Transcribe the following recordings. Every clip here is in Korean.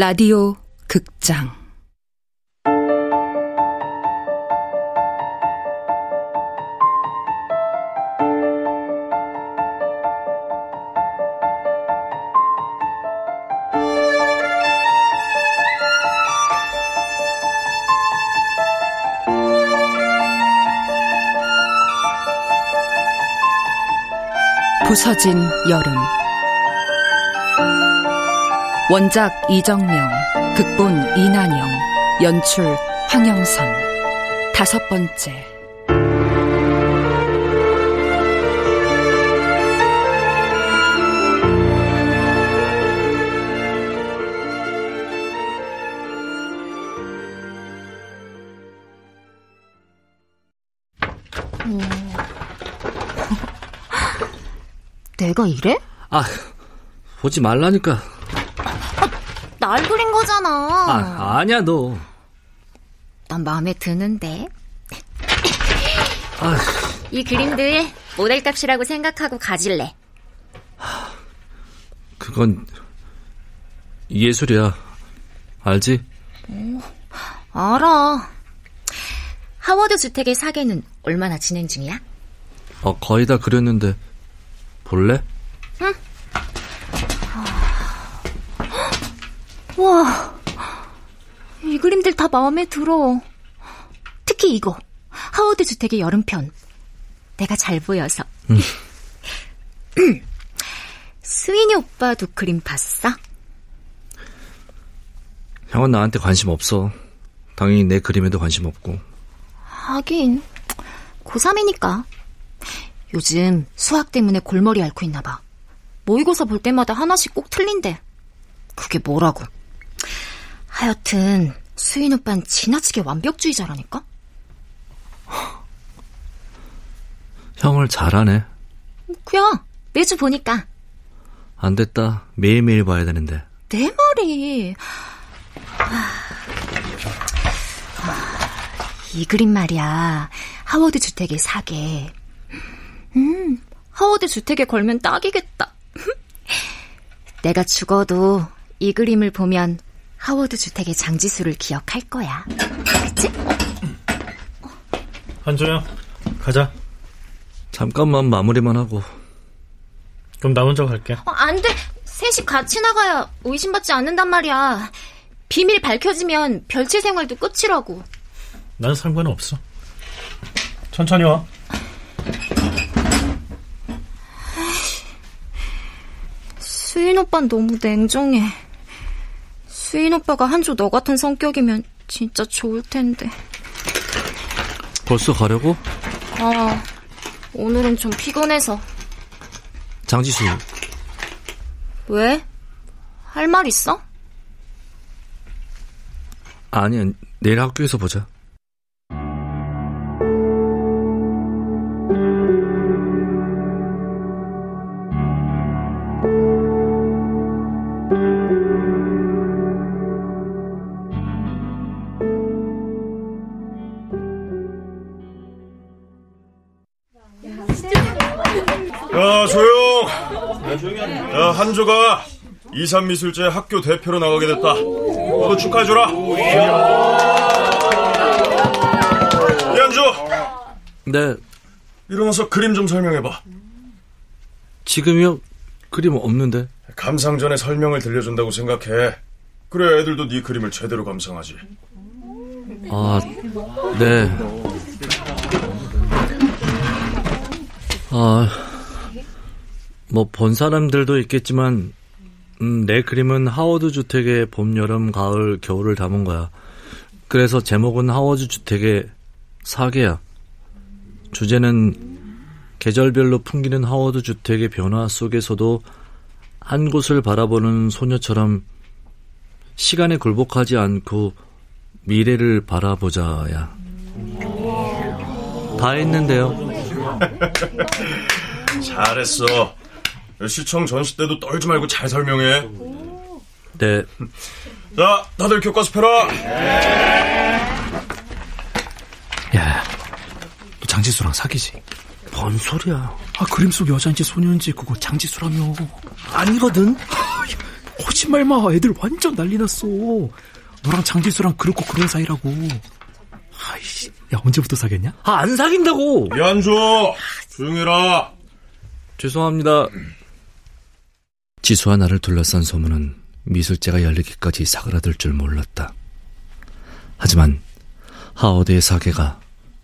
라디오 극장. 부서진 여름 원작 이정명, 극본 이난영, 연출 황영선. 다섯 번째. 내가 이래? 아, 보지 말라니까. 날 그린 거잖아. 아, 아니야, 너. 난 마음에 드는데. 아. 이 그림들 모델 값이라고 생각하고 가질래. 그건 예술이야. 알지? 오, 알아. 하워드 주택의 사계는 얼마나 진행 중이야? 어, 거의 다 그렸는데 볼래? 응. 와, 이 그림들 다 마음에 들어. 특히 이거, 하워드 주택의 여름편. 내가 잘 보여서. 음. 스위니 오빠도 그림 봤어? 형은 나한테 관심 없어. 당연히 내 그림에도 관심 없고. 하긴, 고3이니까. 요즘 수학 때문에 골머리 앓고 있나 봐. 모의고사 볼 때마다 하나씩 꼭 틀린대. 그게 뭐라고. 하여튼 수인 오빤 지나치게 완벽주의자라니까? 형을 잘하네. 그야 매주 보니까. 안 됐다. 매일매일 봐야 되는데. 내 말이. 이 그림 말이야. 하워드 주택의 사계. 음, 하워드 주택에 걸면 딱이겠다. 내가 죽어도 이 그림을 보면 하워드 주택의 장지수를 기억할 거야. 그치? 어. 한조야, 가자. 잠깐만 마무리만 하고. 그럼 나 혼자 갈게. 어, 안 돼. 셋이 같이 나가야 의심받지 않는단 말이야. 비밀 밝혀지면 별채 생활도 끝이라고. 난 상관없어. 천천히 와. 수인 오빠는 너무 냉정해. 수인 오빠가 한조 너 같은 성격이면 진짜 좋을 텐데. 벌써 가려고? 아, 오늘은 좀 피곤해서. 장지수. 왜? 할 말 있어? 아니, 내일 학교에서 보자. 야, 조용! 야, 한조가 이산미술제 학교 대표로 나가게 됐다. 너도 축하해줘라. 이한조! 네. 일어나서 그림 좀 설명해봐. 지금요? 그림 없는데. 감상 전에 설명을 들려준다고 생각해. 그래, 애들도 네 그림을 제대로 감상하지. 아, 네. 아, 뭐 본 사람들도 있겠지만 음, 내 그림은 하워드 주택의 봄, 여름, 가을, 겨울을 담은 거야. 그래서 제목은 하워드 주택의 사계야. 주제는 계절별로 풍기는 하워드 주택의 변화 속에서도 한 곳을 바라보는 소녀처럼 시간에 굴복하지 않고 미래를 바라보자야. 다 했는데요. 잘했어. 시청 전시 때도 떨지 말고 잘 설명해. 네. 자, 다들 교과서 펴라. 야, 너 장지수랑 사귀지? 뭔 소리야? 아, 그림 속 여자인지 소녀인지 그거 장지수라며. 아니거든. 하지 마. 애들 완전 난리 났어. 너랑 장지수랑 그렇고 그런 사이라고. 아이씨, 야, 언제부터 사귀었냐? 아, 안 사귄다고! 이한조! 조용해라! 죄송합니다. 지수와 나를 둘러싼 소문은 미술제가 열리기까지 사그라들 줄 몰랐다. 하지만 하워드의 사계가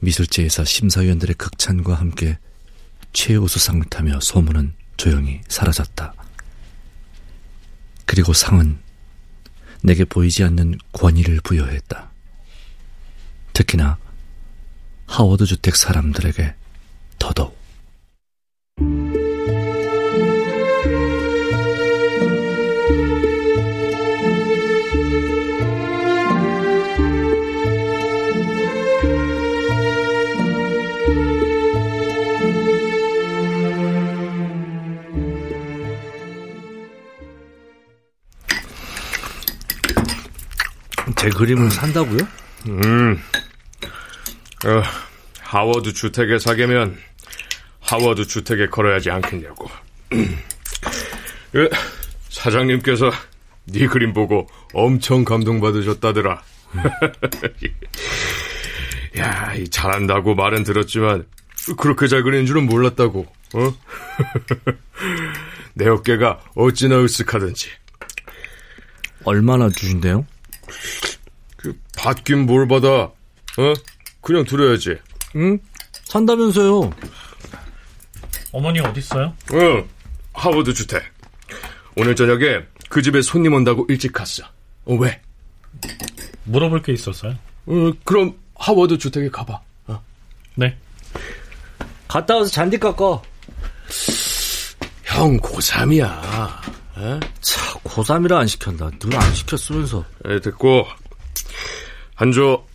미술제에서 심사위원들의 극찬과 함께 최우수상을 타며 소문은 조용히 사라졌다. 그리고 상은 내게 보이지 않는 권위를 부여했다. 특히나 하워드 주택 사람들에게 더더욱. 제 그림을 산다고요? 음. 어, 하워드 주택에 사게면 하워드 주택에 걸어야지 않겠냐고. 그, 사장님께서 네 그림 보고 엄청 감동받으셨다더라. 야, 이 잘한다고 말은 들었지만 그렇게 잘 그리는 줄은 몰랐다고. 어? 내 어깨가 어찌나 으쓱하던지. 얼마나 주신대요? 그 받긴 뭘 받아? 어? 그냥 들어야지. 응? 산다면서요. 어머니 어디 있어요? 어, 하워드 주택. 오늘 저녁에 그 집에 손님 온다고 일찍 갔어. 어, 왜? 물어볼 게 있었어요. 어, 그럼 하워드 주택에 가봐. 어. 네. 갔다 와서 잔디 깎아. 형 고3이야. 어? 차, 고3이라 안 시켰나. 늘 안 시켰으면서. 에, 됐고. 한조,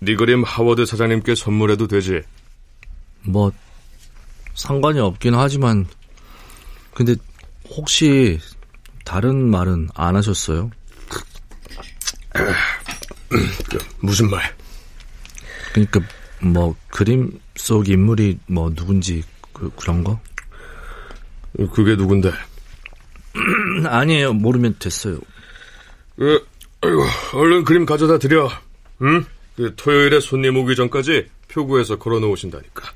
네 그림 하워드 사장님께 선물해도 되지? 뭐, 상관이 없긴 하지만, 근데, 혹시, 다른 말은 안 하셨어요? 그, 무슨 말? 그니까, 뭐, 그림 속 인물이 뭐, 누군지, 그, 그런 거? 그게 누군데? 아니에요. 모르면 됐어요. 그, 아이고, 얼른 그림 가져다 드려. 응? 그 토요일에 손님 오기 전까지 표구에서 걸어 놓으신다니까.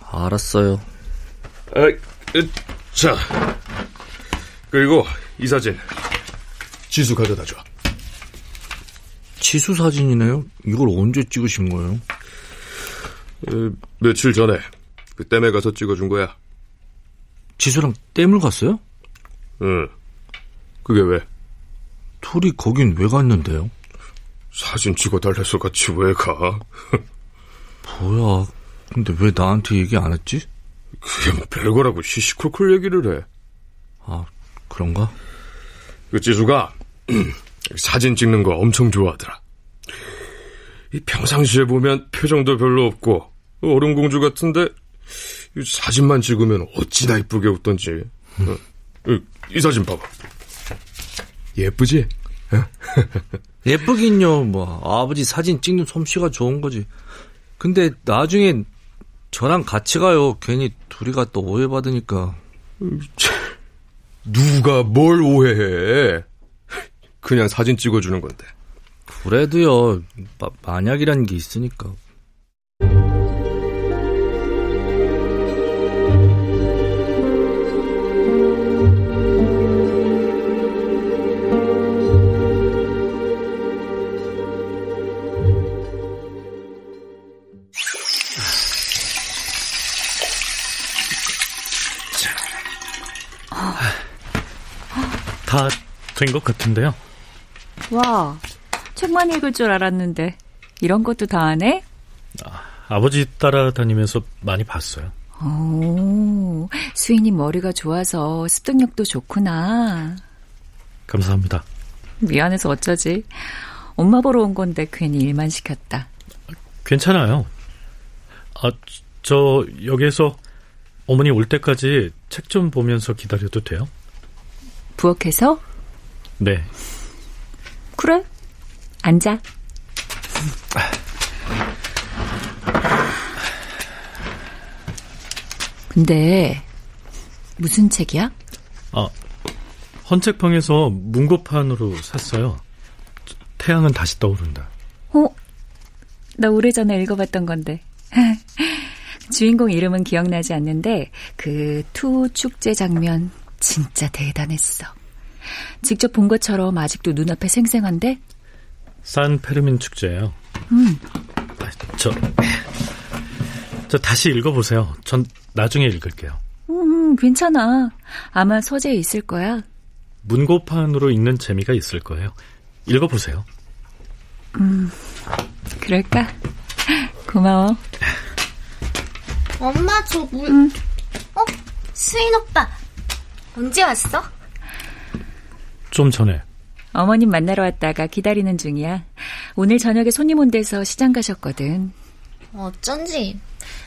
알았어요. 아, 자. 그리고 이 사진. 지수 가져다 줘. 지수 사진이네요? 이걸 언제 찍으신 거예요? 에, 며칠 전에 그 댐에 가서 찍어준 거야. 지수랑 댐을 갔어요? 응. 그게 왜? 둘이 거긴 왜 갔는데요? 사진 찍어달래서 같이 왜 가? 뭐야. 근데 왜 나한테 얘기 안 했지? 그게 뭐 별거라고 시시콜콜 얘기를 해. 아, 그런가? 그 지수가 사진 찍는 거 엄청 좋아하더라. 이 평상시에 보면 표정도 별로 없고 어른공주 같은데 이 사진만 찍으면 어찌나 이쁘게 웃던지. 어, 이, 이 사진 봐봐. 예쁘지? 예쁘긴요. 뭐 아버지 사진 찍는 솜씨가 좋은 거지. 근데 나중에 저랑 같이 가요. 괜히 둘이 갔다 오해받으니까. 누가 뭘 오해해? 그냥 사진 찍어주는 건데. 그래도요. 마, 만약이라는 게 있으니까. 다 된 것 같은데요. 와, 책만 읽을 줄 알았는데 이런 것도 다 하네? 아 버지 따라다니면서 많이 봤어요. 오, 수인이 머리가 좋아서 습득력도 좋구나. 감사합니다. 미안해서 어쩌지. 엄마 보러 온 건데 괜히 일만 시켰다. 괜찮아요. 아, 저 여기에서 어머니 올 때까지 책 좀 보면서 기다려도 돼요? 부엌에서? 네. 그래. 앉아. 근데 무슨 책이야? 아, 헌책방에서 문고판으로 샀어요. 태양은 다시 떠오른다. 어? 나 오래전에 읽어봤던 건데. 주인공 이름은 기억나지 않는데 그 투우 축제 장면 진짜 대단했어. 직접 본 것처럼 아직도 눈앞에 생생한데? 산 페르민 축제예요. 음. 아, 저, 저 다시 읽어보세요. 전 나중에 읽을게요. 음, 괜찮아. 아마 서재에 있을 거야. 문고판으로 읽는 재미가 있을 거예요. 읽어보세요. 음, 그럴까? 고마워. 엄마, 저 물. 응. 어? 수인 오빠. 언제 왔어? 좀 전에. 어머님 만나러 왔다가 기다리는 중이야. 오늘 저녁에 손님 온대서 시장 가셨거든. 어쩐지.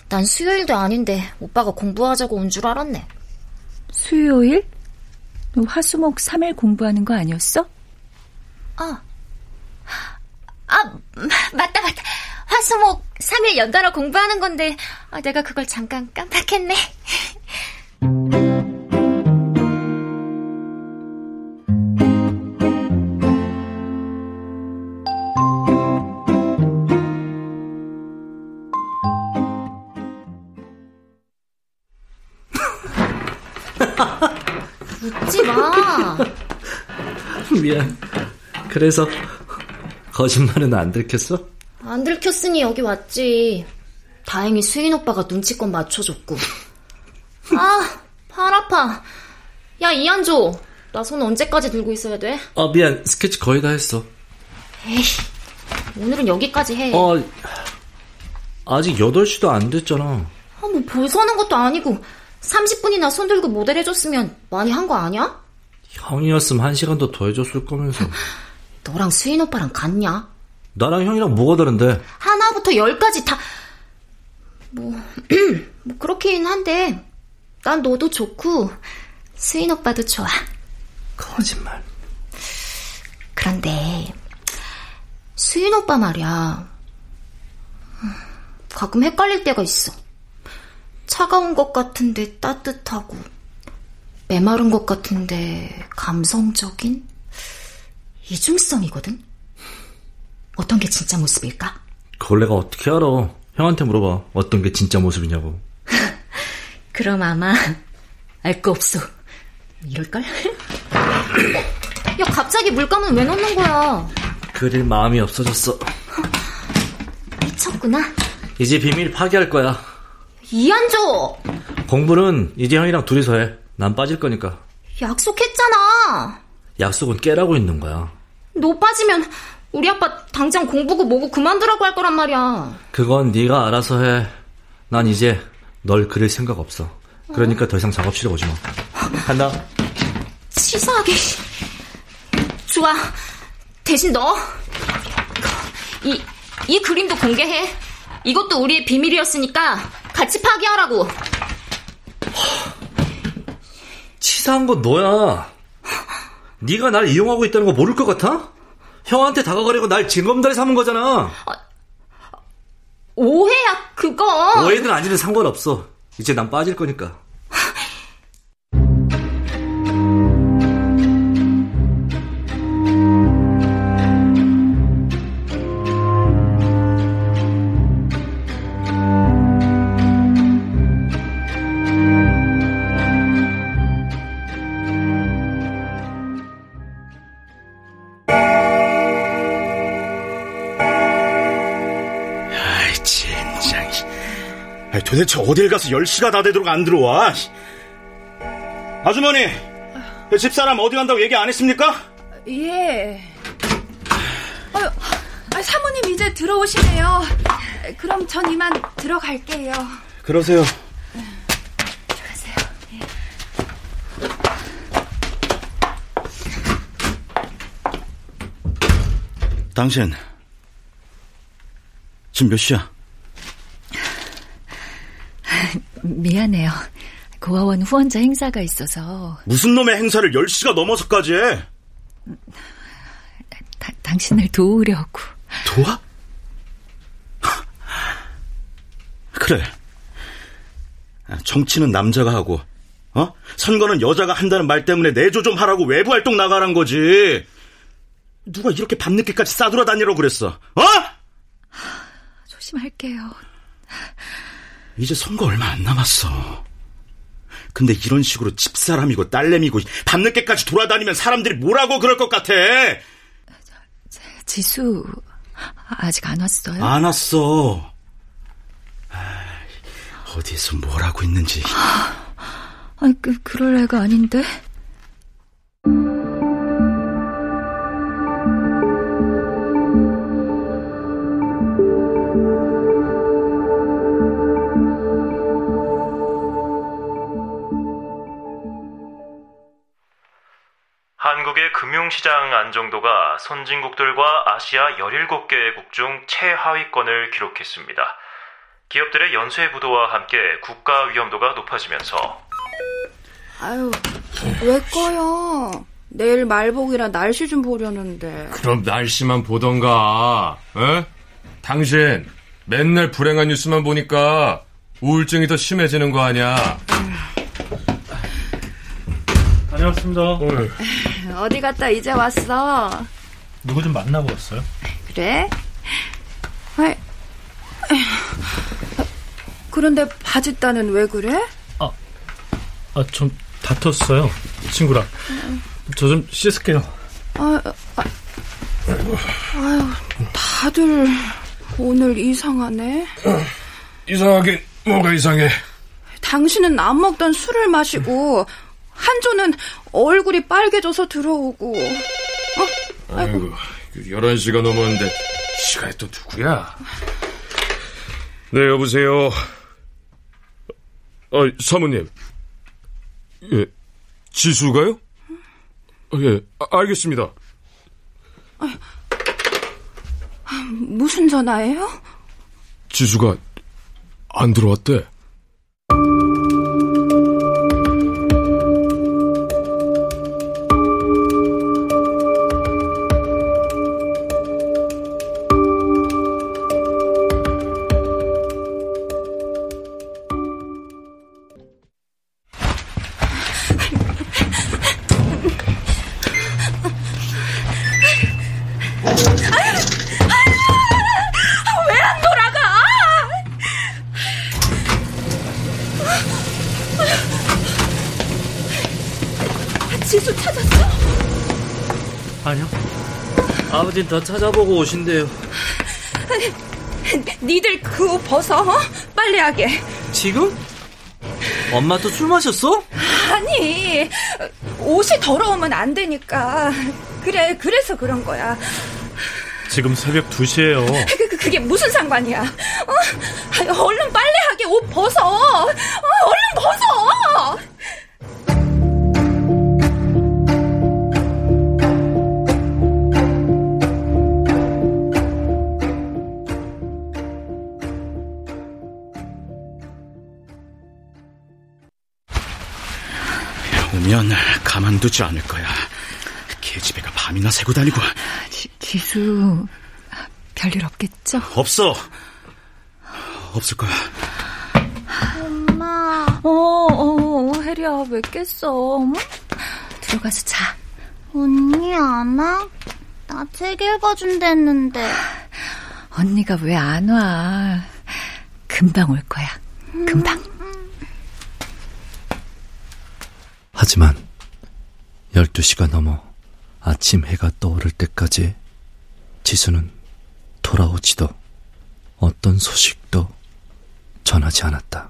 난 수요일도 아닌데 오빠가 공부하자고 온 줄 알았네. 수요일? 너 화수목 3일 공부하는 거 아니었어? 아. 아, 맞다, 맞다. 화수목 3일 연달아 공부하는 건데, 아, 내가 그걸 잠깐 깜빡했네. 웃지 마. 미안. 그래서 거짓말은 안 들켰어? 안 들켰으니 여기 왔지. 다행히 수인 오빠가 눈치껏 맞춰줬고. 아, 팔 아파. 야, 이한조. 나 손 언제까지 들고 있어야 돼? 아 미안. 스케치 거의 다 했어. 에이, 오늘은 여기까지 해. 어, 아직 8시도 안 됐잖아. 아, 뭐 벌써 하는 것도 아니고 30분이나 손 들고 모델 해줬으면 많이 한 거 아니야? 형이었으면 한 시간도 더 해줬을 거면서. 너랑 수인 오빠랑 같냐? 나랑 형이랑 뭐가 다른데? 하나부터 열까지 다... 뭐, 뭐 그렇긴 한데 난 너도 좋고 수인 오빠도 좋아. 거짓말. 그런데 수인 오빠 말이야. 가끔 헷갈릴 때가 있어. 차가운 것 같은데 따뜻하고 메마른 것 같은데 감성적인 이중성이거든. 어떤 게 진짜 모습일까? 그걸 내가 어떻게 알아? 형한테 물어봐. 어떤 게 진짜 모습이냐고. 그럼 아마 알 거 없어. 이럴걸? 야 갑자기 물감은 왜 넣는 거야? 그릴 마음이 없어졌어. 미쳤구나. 이제 비밀 파기할 거야. 이한조! 공부는 이제 형이랑 둘이서 해. 난 빠질 거니까. 약속했잖아. 약속은 깨라고 있는 거야. 너 빠지면 우리 아빠 당장 공부고 뭐고 그만두라고 할 거란 말이야. 그건 네가 알아서 해. 난 이제 널 그릴 생각 없어. 그러니까 더 이상 작업실에 오지 마. 간다. 치사하게. 좋아. 대신 너. 이, 이 그림도 공개해. 이것도 우리의 비밀이었으니까 같이 파기하라고. 치사한 건 너야. 네가 날 이용하고 있다는 거 모를 것 같아? 형한테 다가가려고 날 징검다리 삼은 거잖아. 오해야, 그거. 오해든 아니든 상관없어. 이제 난 빠질 거니까. 도대체 어딜 가서 10시가 다 되도록 안 들어와? 아주머니, 집사람 어디 간다고 얘기 안 했습니까? 예. 어, 아, 사모님 이제 들어오시네요. 그럼 전 이만 들어갈게요. 그러세요. 들어가세요. 당신, 지금 몇 시야? 미안해요. 고아원 후원자 행사가 있어서 무슨 놈의 행사를 10시가 넘어서까지 해? 다, 당신을 도우려고. 도와? 그래. 정치는 남자가 하고 어? 선거는 여자가 한다는 말 때문에 내조 좀 하라고 외부 활동 나가란 거지. 누가 이렇게 밤늦게까지 싸돌아다니라고 그랬어? 어? 조심할게요. 이제 선거 얼마 안 남았어. 근데 이런 식으로 집사람이고 딸내미고 밤늦게까지 돌아다니면 사람들이 뭐라고 그럴 것 같아? 지수 아직 안 왔어요? 안 왔어. 어디서 뭘 하고 있는지. 아니 그 그럴 애가 아닌데. 금융시장 안정도가 선진국들과 아시아 17개국 중 최하위권을 기록했습니다. 기업들의 연쇄 부도와 함께 국가 위험도가 높아지면서 아유, 왜 꺼요? 내일 말복이라 날씨 좀 보려는데. 그럼 날씨만 보던가. 어? 당신 맨날 불행한 뉴스만 보니까 우울증이 더 심해지는 거 아니야? 다녀왔습니다. 어 디 갔다 이제 왔어? 누구 좀 만나고 왔어요? 그래? 아이, 그런데 바짓단은 왜 그래? 아, 좀 다퉜어요. 친구랑. 저좀 씻을게요. 아, 아, 아유, 다들 오늘 이상하네. 이상하긴 뭐가 이상해? 당신은 안 먹던 술을 마시고 한조는 얼굴이 빨개져서 들어오고. 어? 아이고, 11시가 넘었는데 시간이 또 누구야? 네, 여보세요. 어, 사모님. 예, 지수가요? 어, 예, 아, 알겠습니다. 무슨 전화예요? 지수가 안 들어왔대. 아버진 더 찾아보고 오신대요. 니들 그 옷 벗어, 어? 빨래하게. 지금? 엄마 또 술 마셨어? 아니, 옷이 더러우면 안 되니까. 그래, 그래서 그런 거야. 지금 새벽 2시예요. 그, 그, 그게 무슨 상관이야? 어? 얼른 빨래하게 옷 벗어. 어, 얼른 벗어. 오면 가만두지 않을 거야. 계집애가 밤이나 새고 다니고. 지, 지수 별일 없겠죠? 없어. 없을 거야. 엄마. 어, 어, 혜리야 왜 깼어? 응? 들어가서 자. 언니 안 와? 나 책 읽어준댔는데. 언니가 왜 안 와? 금방 올 거야. 금방. 하지만 12시가 넘어 아침 해가 떠오를 때까지 지수는 돌아오지도 어떤 소식도 전하지 않았다.